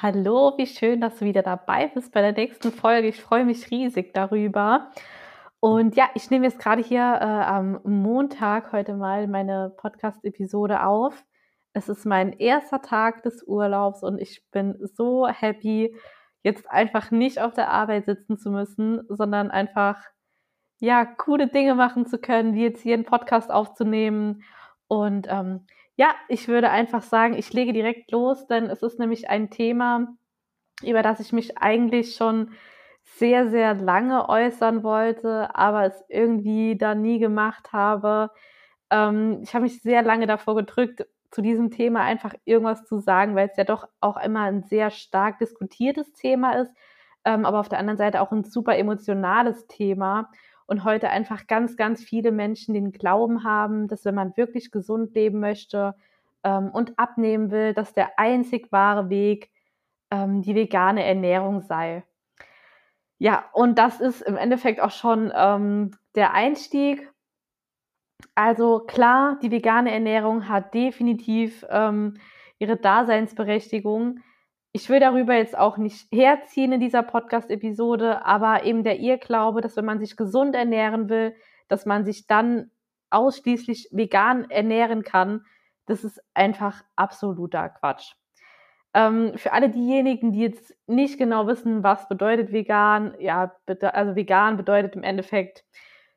Hallo, wie schön, dass du wieder dabei bist bei der nächsten Folge. Ich freue mich riesig darüber. Und ja, ich nehme jetzt gerade hier äh, am Montag heute mal meine Podcast-Episode auf. Es ist mein erster Tag des Urlaubs und ich bin so happy, jetzt einfach nicht auf der Arbeit sitzen zu müssen, sondern einfach ja coole Dinge machen zu können, wie jetzt hier einen Podcast aufzunehmen und ähm, ja, ich würde einfach sagen, ich lege direkt los, denn es ist nämlich ein Thema, über das ich mich eigentlich schon sehr, sehr lange äußern wollte, aber es irgendwie da nie gemacht habe. Ähm, ich habe mich sehr lange davor gedrückt, zu diesem Thema einfach irgendwas zu sagen, weil es ja doch auch immer ein sehr stark diskutiertes Thema ist, ähm, aber auf der anderen Seite auch ein super emotionales Thema und heute einfach ganz, ganz viele Menschen den Glauben haben, dass wenn man wirklich gesund leben möchte ähm, und abnehmen will, dass der einzig wahre Weg ähm, die vegane Ernährung sei. Ja, und das ist im Endeffekt auch schon ähm, der Einstieg. Also klar, die vegane Ernährung hat definitiv ähm, ihre Daseinsberechtigung. Ich will darüber jetzt auch nicht herziehen in dieser Podcast-Episode, aber eben der Irrglaube, dass wenn man sich gesund ernähren will, dass man sich dann ausschließlich vegan ernähren kann, das ist einfach absoluter Quatsch. Ähm, für alle diejenigen, die jetzt nicht genau wissen, was bedeutet vegan, ja, also vegan bedeutet im Endeffekt,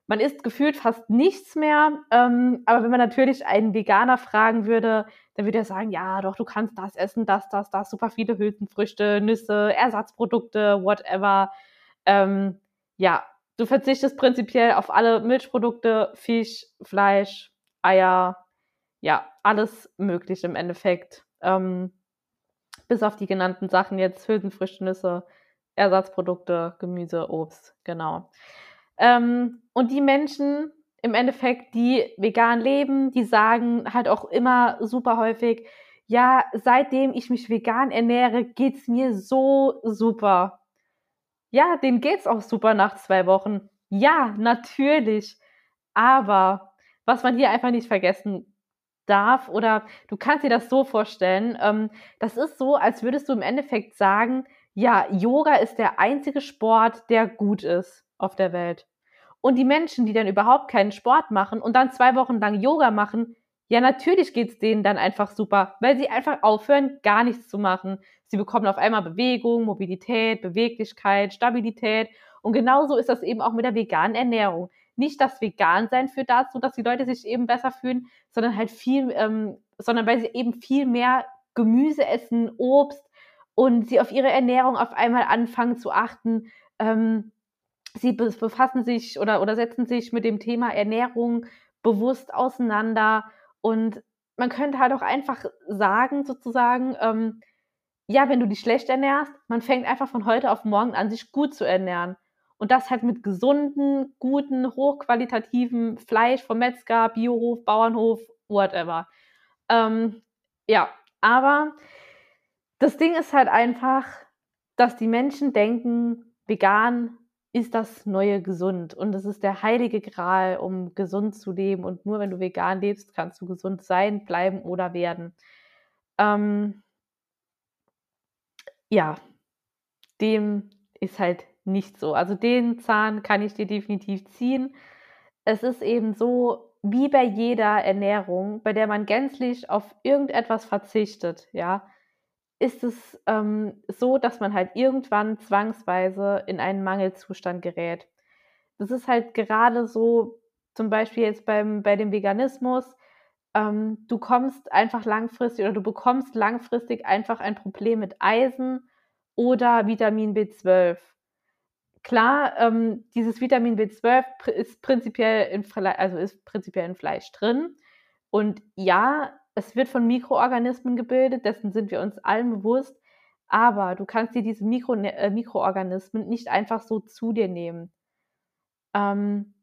man isst gefühlt fast nichts mehr. Ähm, aber wenn man natürlich einen Veganer fragen würde, dann würde er sagen, ja, doch, du kannst das essen, das, das, das, super viele Hülsenfrüchte, Nüsse, Ersatzprodukte, whatever. Ähm, ja, du verzichtest prinzipiell auf alle Milchprodukte, Fisch, Fleisch, Eier, ja, alles möglich im Endeffekt. Ähm, bis auf die genannten Sachen jetzt Hülsenfrüchte, Nüsse, Ersatzprodukte, Gemüse, Obst, genau. Ähm, und die Menschen im Endeffekt, die vegan leben, die sagen halt auch immer super häufig, ja, seitdem ich mich vegan ernähre, geht's mir so super. Ja, denen geht's auch super nach zwei Wochen. Ja, natürlich. Aber was man hier einfach nicht vergessen darf, oder du kannst dir das so vorstellen, ähm, das ist so, als würdest du im Endeffekt sagen, ja, Yoga ist der einzige Sport, der gut ist auf der Welt. Und die Menschen, die dann überhaupt keinen Sport machen und dann zwei Wochen lang Yoga machen, ja, natürlich geht's denen dann einfach super, weil sie einfach aufhören, gar nichts zu machen. Sie bekommen auf einmal Bewegung, Mobilität, Beweglichkeit, Stabilität. Und genauso ist das eben auch mit der veganen Ernährung. Nicht das Vegan-Sein führt dazu, dass die Leute sich eben besser fühlen, sondern halt viel, ähm, sondern weil sie eben viel mehr Gemüse essen, Obst und sie auf ihre Ernährung auf einmal anfangen zu achten. Ähm, sie befassen sich oder, oder setzen sich mit dem Thema Ernährung bewusst auseinander. Und man könnte halt auch einfach sagen, sozusagen, ähm, ja, wenn du dich schlecht ernährst, man fängt einfach von heute auf morgen an, sich gut zu ernähren. Und das halt mit gesunden, guten, hochqualitativen Fleisch vom Metzger, Biohof, Bauernhof, whatever. Ähm, ja, aber das Ding ist halt einfach, dass die Menschen denken, vegan ist das neue gesund und es ist der heilige Gral, um gesund zu leben und nur wenn du vegan lebst, kannst du gesund sein, bleiben oder werden. Ähm, ja, dem ist halt nicht so. Also den Zahn kann ich dir definitiv ziehen. Es ist eben so, wie bei jeder Ernährung, bei der man gänzlich auf irgendetwas verzichtet, ja, ist es ähm, so, dass man halt irgendwann zwangsweise in einen Mangelzustand gerät. Das ist halt gerade so, zum Beispiel jetzt beim, bei dem Veganismus, ähm, du kommst einfach langfristig oder du bekommst langfristig einfach ein Problem mit Eisen oder Vitamin B12. Klar, ähm, dieses Vitamin B12 ist prinzipiell in, also ist prinzipiell in Fleisch drin. Und ja, es wird von Mikroorganismen gebildet, dessen sind wir uns allen bewusst. Aber du kannst dir diese Mikro, äh, Mikroorganismen nicht einfach so zu dir nehmen. Ähm,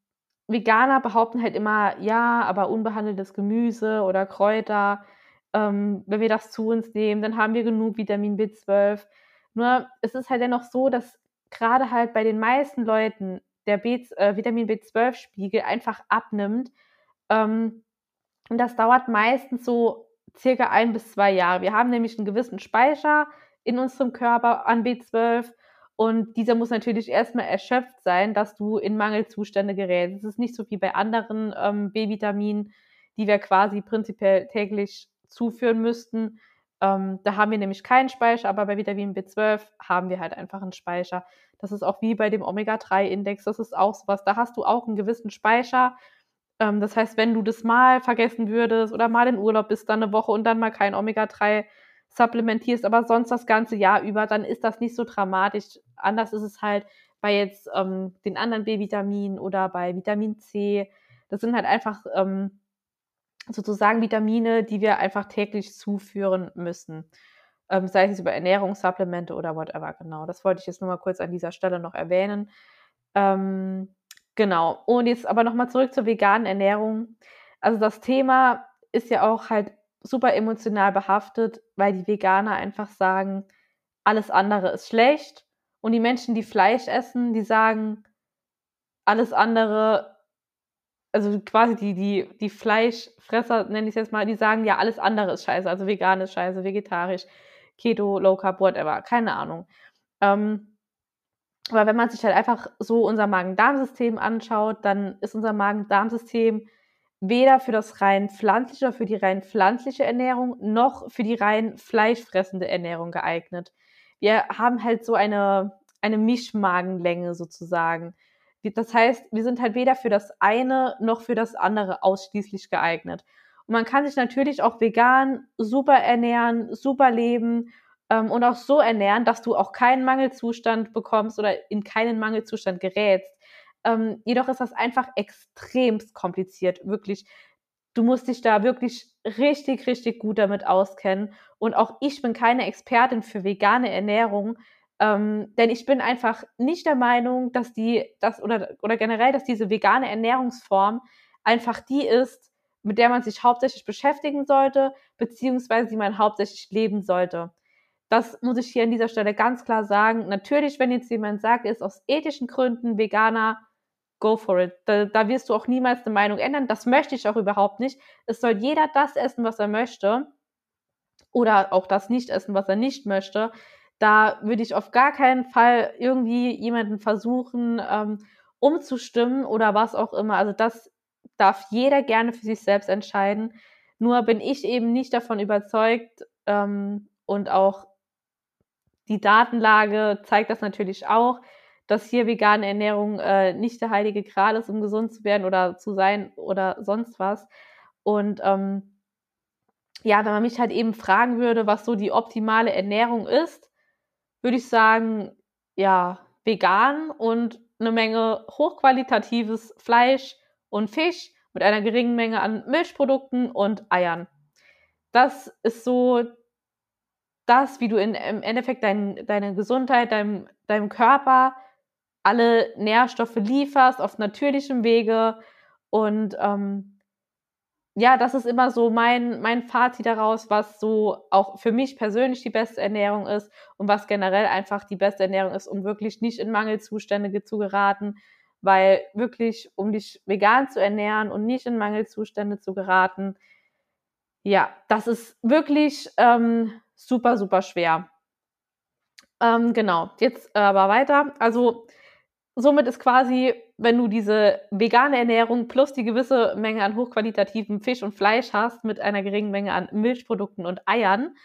Veganer behaupten halt immer, ja, aber unbehandeltes Gemüse oder Kräuter, ähm, wenn wir das zu uns nehmen, dann haben wir genug Vitamin B12. Nur es ist halt dennoch so, dass gerade halt bei den meisten Leuten der B, äh, Vitamin B12-Spiegel einfach abnimmt. Ähm, und das dauert meistens so circa ein bis zwei Jahre. Wir haben nämlich einen gewissen Speicher in unserem Körper an B12 und dieser muss natürlich erstmal erschöpft sein, dass du in Mangelzustände gerätst. Es ist nicht so wie bei anderen ähm, B-Vitaminen, die wir quasi prinzipiell täglich zuführen müssten. Ähm, da haben wir nämlich keinen Speicher, aber bei Vitamin B12 haben wir halt einfach einen Speicher. Das ist auch wie bei dem Omega-3-Index, das ist auch sowas. Da hast du auch einen gewissen Speicher. Ähm, das heißt, wenn du das mal vergessen würdest oder mal in Urlaub bist, dann eine Woche und dann mal kein Omega-3 supplementierst, aber sonst das ganze Jahr über, dann ist das nicht so dramatisch. Anders ist es halt bei jetzt ähm, den anderen B-Vitaminen oder bei Vitamin C. Das sind halt einfach ähm, sozusagen Vitamine, die wir einfach täglich zuführen müssen. Ähm, sei es über Ernährungssupplemente oder whatever, genau. Das wollte ich jetzt nur mal kurz an dieser Stelle noch erwähnen. Ähm, genau. Und jetzt aber nochmal zurück zur veganen Ernährung. Also das Thema ist ja auch halt super emotional behaftet, weil die Veganer einfach sagen, alles andere ist schlecht. Und die Menschen, die Fleisch essen, die sagen, alles andere, also quasi die, die, die Fleischfresser, nenne ich es jetzt mal, die sagen, ja, alles andere ist scheiße. Also vegan ist scheiße, vegetarisch, Keto, Low Carb, whatever, keine Ahnung. Ähm, aber wenn man sich halt einfach so unser Magen-Darm-System anschaut, dann ist unser Magen-Darm-System weder für das rein pflanzliche, für die rein pflanzliche Ernährung noch für die rein fleischfressende Ernährung geeignet. Wir haben halt so eine, eine Mischmagenlänge sozusagen. Das heißt, wir sind halt weder für das eine noch für das andere ausschließlich geeignet. Und man kann sich natürlich auch vegan super ernähren, super leben ähm, und auch so ernähren, dass du auch keinen Mangelzustand bekommst oder in keinen Mangelzustand gerätst. Ähm, jedoch ist das einfach extremst kompliziert, wirklich. Du musst dich da wirklich richtig, richtig gut damit auskennen. Und auch ich bin keine Expertin für vegane Ernährung, ähm, denn ich bin einfach nicht der Meinung, dass die, das oder, oder generell, dass diese vegane Ernährungsform einfach die ist, mit der man sich hauptsächlich beschäftigen sollte, beziehungsweise die man hauptsächlich leben sollte. Das muss ich hier an dieser Stelle ganz klar sagen. Natürlich, wenn jetzt jemand sagt, ist aus ethischen Gründen Veganer, go for it. Da, da wirst du auch niemals eine Meinung ändern. Das möchte ich auch überhaupt nicht. Es soll jeder das essen, was er möchte. Oder auch das nicht essen, was er nicht möchte. Da würde ich auf gar keinen Fall irgendwie jemanden versuchen, ähm, umzustimmen oder was auch immer. Also das darf jeder gerne für sich selbst entscheiden. Nur bin ich eben nicht davon überzeugt ähm, und auch die Datenlage zeigt das natürlich auch, dass hier vegane Ernährung äh, nicht der heilige Gral ist, um gesund zu werden oder zu sein oder sonst was. Und ähm, ja, wenn man mich halt eben fragen würde, was so die optimale Ernährung ist, würde ich sagen, ja, vegan und eine Menge hochqualitatives Fleisch und Fisch mit einer geringen Menge an Milchprodukten und Eiern. Das ist so das, wie du in, im Endeffekt dein, deine Gesundheit, deinem, deinem Körper alle Nährstoffe lieferst auf natürlichem Wege. Und ähm, ja, das ist immer so mein, mein Fazit daraus, was so auch für mich persönlich die beste Ernährung ist und was generell einfach die beste Ernährung ist, um wirklich nicht in Mangelzustände zu geraten. Weil wirklich, um dich vegan zu ernähren und nicht in Mangelzustände zu geraten, ja, das ist wirklich ähm, super, super schwer. Ähm, genau, jetzt aber weiter. Also somit ist quasi, wenn du diese vegane Ernährung plus die gewisse Menge an hochqualitativen Fisch und Fleisch hast, mit einer geringen Menge an Milchprodukten und Eiern,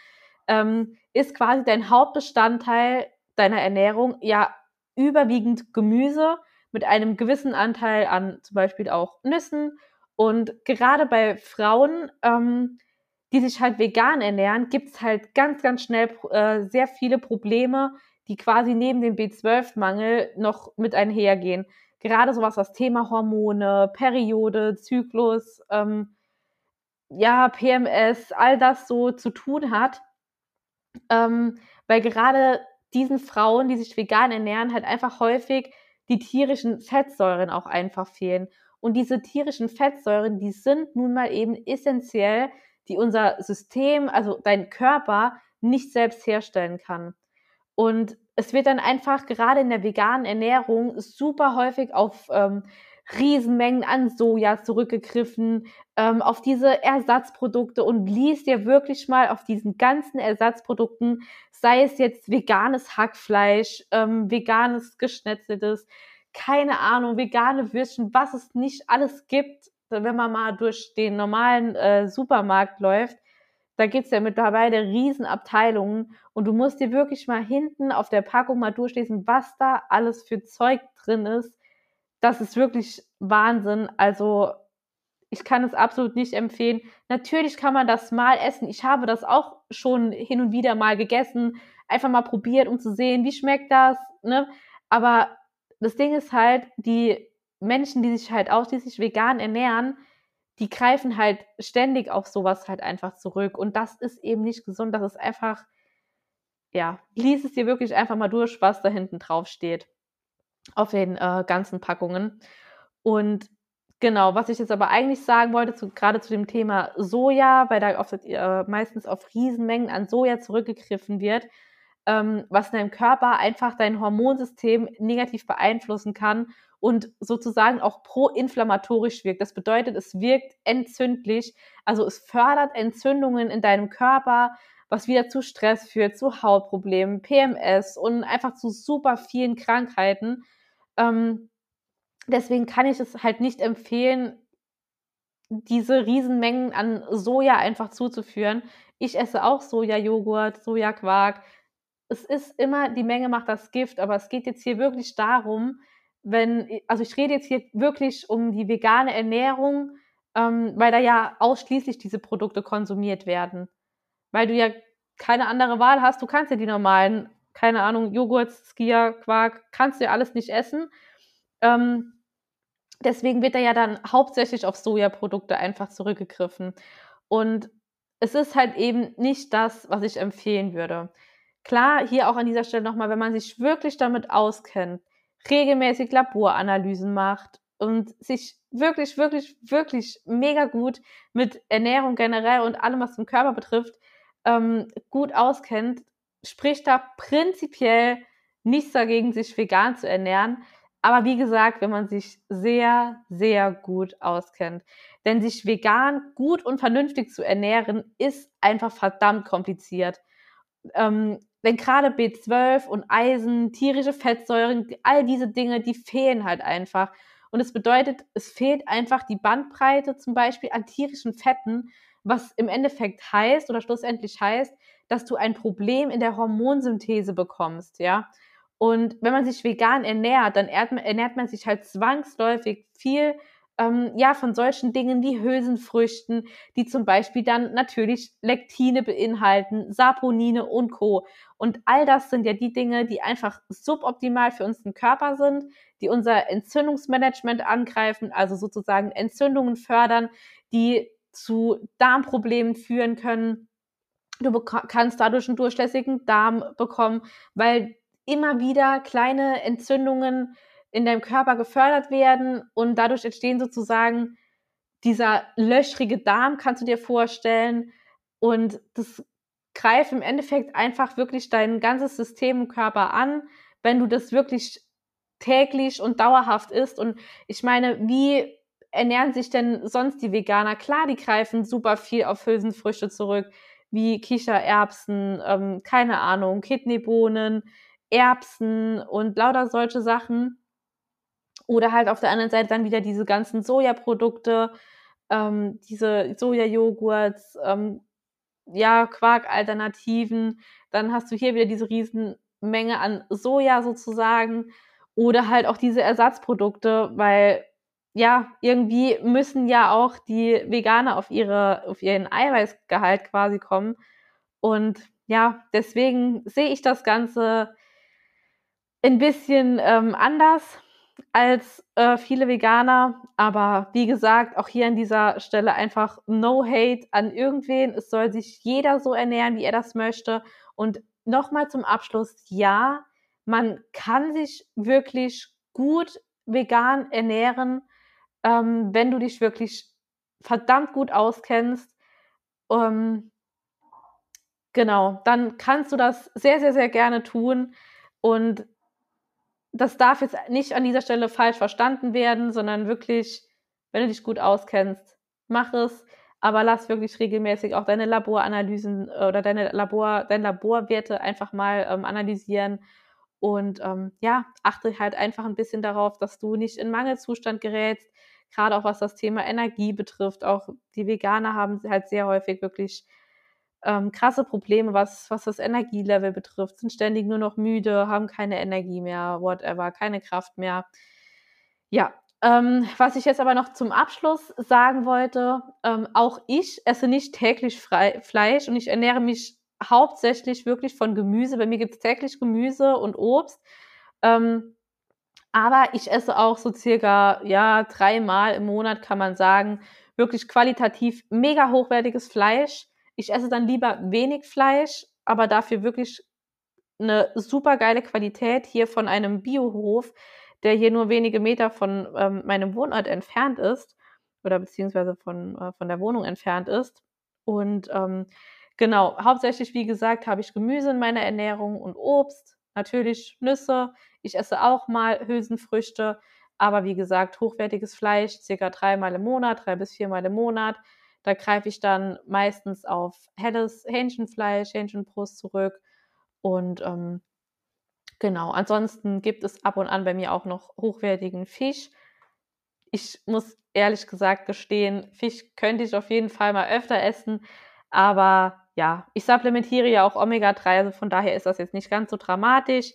ähm, ist quasi dein Hauptbestandteil deiner Ernährung ja überwiegend Gemüse mit einem gewissen Anteil an zum Beispiel auch Nüssen. Und gerade bei Frauen, ähm, die sich halt vegan ernähren, gibt es halt ganz, ganz schnell äh, sehr viele Probleme, die quasi neben dem B12-Mangel noch mit einhergehen. Gerade sowas, was Thema Hormone, Periode, Zyklus, ähm, ja, PMS, all das so zu tun hat. Ähm, weil gerade diesen Frauen, die sich vegan ernähren, halt einfach häufig die tierischen Fettsäuren auch einfach fehlen. Und diese tierischen Fettsäuren, die sind nun mal eben essentiell, die unser System, also dein Körper, nicht selbst herstellen kann. Und es wird dann einfach gerade in der veganen Ernährung super häufig auf ähm, Riesenmengen an Soja zurückgegriffen, ähm, auf diese Ersatzprodukte und liest dir wirklich mal auf diesen ganzen Ersatzprodukten, sei es jetzt veganes Hackfleisch, ähm, veganes geschnetzeltes, keine Ahnung, vegane Würstchen, was es nicht alles gibt, wenn man mal durch den normalen äh, Supermarkt läuft. Da gibt's ja mittlerweile Riesenabteilungen und du musst dir wirklich mal hinten auf der Packung mal durchlesen, was da alles für Zeug drin ist. Das ist wirklich Wahnsinn. Also ich kann es absolut nicht empfehlen. Natürlich kann man das mal essen. Ich habe das auch schon hin und wieder mal gegessen, einfach mal probiert, um zu sehen, wie schmeckt das. Ne? Aber das Ding ist halt, die Menschen, die sich halt ausschließlich vegan ernähren, die greifen halt ständig auf sowas halt einfach zurück. Und das ist eben nicht gesund. Das ist einfach, ja, lies es dir wirklich einfach mal durch, was da hinten drauf steht. Auf den äh, ganzen Packungen. Und genau, was ich jetzt aber eigentlich sagen wollte, zu, gerade zu dem Thema Soja, weil da oft, äh, meistens auf Riesenmengen an Soja zurückgegriffen wird, ähm, was in deinem Körper einfach dein Hormonsystem negativ beeinflussen kann und sozusagen auch proinflammatorisch wirkt. Das bedeutet, es wirkt entzündlich, also es fördert Entzündungen in deinem Körper, was wieder zu Stress führt, zu Hautproblemen, PMS und einfach zu super vielen Krankheiten. Ähm, deswegen kann ich es halt nicht empfehlen, diese Riesenmengen an Soja einfach zuzuführen. Ich esse auch Sojajoghurt, Sojaquark, es ist immer, die Menge macht das Gift, aber es geht jetzt hier wirklich darum, wenn, also ich rede jetzt hier wirklich um die vegane Ernährung, ähm, weil da ja ausschließlich diese Produkte konsumiert werden. Weil du ja keine andere Wahl hast, du kannst ja die normalen, keine Ahnung, Joghurt, Skia, Quark, kannst du ja alles nicht essen. Ähm, deswegen wird da ja dann hauptsächlich auf Sojaprodukte einfach zurückgegriffen. Und es ist halt eben nicht das, was ich empfehlen würde. Klar, hier auch an dieser Stelle nochmal, wenn man sich wirklich damit auskennt, regelmäßig Laboranalysen macht und sich wirklich, wirklich, wirklich mega gut mit Ernährung generell und allem, was den Körper betrifft, ähm, gut auskennt, spricht da prinzipiell nichts dagegen, sich vegan zu ernähren. Aber wie gesagt, wenn man sich sehr, sehr gut auskennt. Denn sich vegan gut und vernünftig zu ernähren, ist einfach verdammt kompliziert. Ähm, denn gerade B12 und Eisen, tierische Fettsäuren, all diese Dinge, die fehlen halt einfach. Und es bedeutet, es fehlt einfach die Bandbreite zum Beispiel an tierischen Fetten, was im Endeffekt heißt oder schlussendlich heißt, dass du ein Problem in der Hormonsynthese bekommst, ja. Und wenn man sich vegan ernährt, dann ernährt man sich halt zwangsläufig viel ähm, ja, von solchen Dingen wie Hülsenfrüchten, die zum Beispiel dann natürlich Lektine beinhalten, Saponine und Co. Und all das sind ja die Dinge, die einfach suboptimal für unseren Körper sind, die unser Entzündungsmanagement angreifen, also sozusagen Entzündungen fördern, die zu Darmproblemen führen können. Du kannst dadurch einen durchlässigen Darm bekommen, weil immer wieder kleine Entzündungen in deinem Körper gefördert werden und dadurch entstehen sozusagen dieser löchrige Darm, kannst du dir vorstellen. Und das greift im Endeffekt einfach wirklich dein ganzes System im Körper an, wenn du das wirklich täglich und dauerhaft isst. Und ich meine, wie ernähren sich denn sonst die Veganer? Klar, die greifen super viel auf Hülsenfrüchte zurück, wie Kichererbsen, ähm, keine Ahnung, Kidneybohnen, Erbsen und lauter solche Sachen. Oder halt auf der anderen Seite dann wieder diese ganzen Sojaprodukte, ähm, diese Sojajoghurts, ähm, ja, Quark-Alternativen. Dann hast du hier wieder diese Riesenmenge an Soja sozusagen. Oder halt auch diese Ersatzprodukte, weil ja, irgendwie müssen ja auch die Veganer auf ihre, auf ihren Eiweißgehalt quasi kommen. Und ja, deswegen sehe ich das Ganze ein bisschen ähm, anders als äh, viele Veganer. Aber wie gesagt, auch hier an dieser Stelle einfach no hate an irgendwen. Es soll sich jeder so ernähren, wie er das möchte. Und nochmal zum Abschluss, ja, man kann sich wirklich gut vegan ernähren, ähm, wenn du dich wirklich verdammt gut auskennst. Ähm, genau, dann kannst du das sehr, sehr, sehr gerne tun. Und das darf jetzt nicht an dieser Stelle falsch verstanden werden, sondern wirklich, wenn du dich gut auskennst, mach es, aber lass wirklich regelmäßig auch deine Laboranalysen äh, oder deine Labor, deine Laborwerte einfach mal ähm, analysieren. Und ähm, ja, achte halt einfach ein bisschen darauf, dass du nicht in Mangelzustand gerätst, gerade auch was das Thema Energie betrifft. Auch die Veganer haben halt sehr häufig wirklich ähm, krasse Probleme, was, was das Energielevel betrifft, sind ständig nur noch müde, haben keine Energie mehr, whatever, keine Kraft mehr. Ja, ähm, was ich jetzt aber noch zum Abschluss sagen wollte, ähm, auch ich esse nicht täglich frei, Fleisch und ich ernähre mich hauptsächlich wirklich von Gemüse. Bei mir gibt es täglich Gemüse und Obst. Ähm, aber ich esse auch so circa, ja, dreimal im Monat, kann man sagen, wirklich qualitativ mega hochwertiges Fleisch. Ich esse dann lieber wenig Fleisch, aber dafür wirklich eine super geile Qualität hier von einem Biohof, der hier nur wenige Meter von ähm, meinem Wohnort entfernt ist oder beziehungsweise von, äh, von der Wohnung entfernt ist. Und ähm, genau, hauptsächlich, wie gesagt, habe ich Gemüse in meiner Ernährung und Obst, natürlich Nüsse. Ich esse auch mal Hülsenfrüchte, aber wie gesagt, hochwertiges Fleisch, circa dreimal im Monat, drei bis viermal im Monat. Da greife ich dann meistens auf helles Hähnchenfleisch, Hähnchenbrust zurück. Und ähm, genau, ansonsten gibt es ab und an bei mir auch noch hochwertigen Fisch. Ich muss ehrlich gesagt gestehen, Fisch könnte ich auf jeden Fall mal öfter essen. Aber ja, ich supplementiere ja auch Omega-3, also von daher ist das jetzt nicht ganz so dramatisch.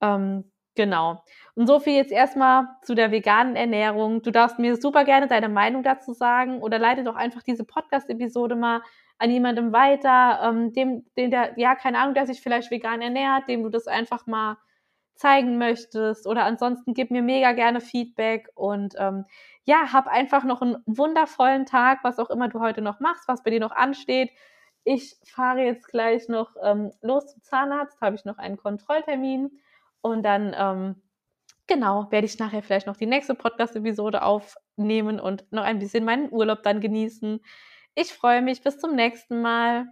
Ähm, Genau. Und so viel jetzt erstmal zu der veganen Ernährung. Du darfst mir super gerne deine Meinung dazu sagen oder leite doch einfach diese Podcast-Episode mal an jemandem weiter, ähm, dem, den der, ja, keine Ahnung, der sich vielleicht vegan ernährt, dem du das einfach mal zeigen möchtest. Oder ansonsten gib mir mega gerne Feedback und ähm, ja, hab einfach noch einen wundervollen Tag, was auch immer du heute noch machst, was bei dir noch ansteht. Ich fahre jetzt gleich noch ähm, los zum Zahnarzt, habe ich noch einen Kontrolltermin. Und dann, ähm, genau, werde ich nachher vielleicht noch die nächste Podcast-Episode aufnehmen und noch ein bisschen meinen Urlaub dann genießen. Ich freue mich. Bis zum nächsten Mal.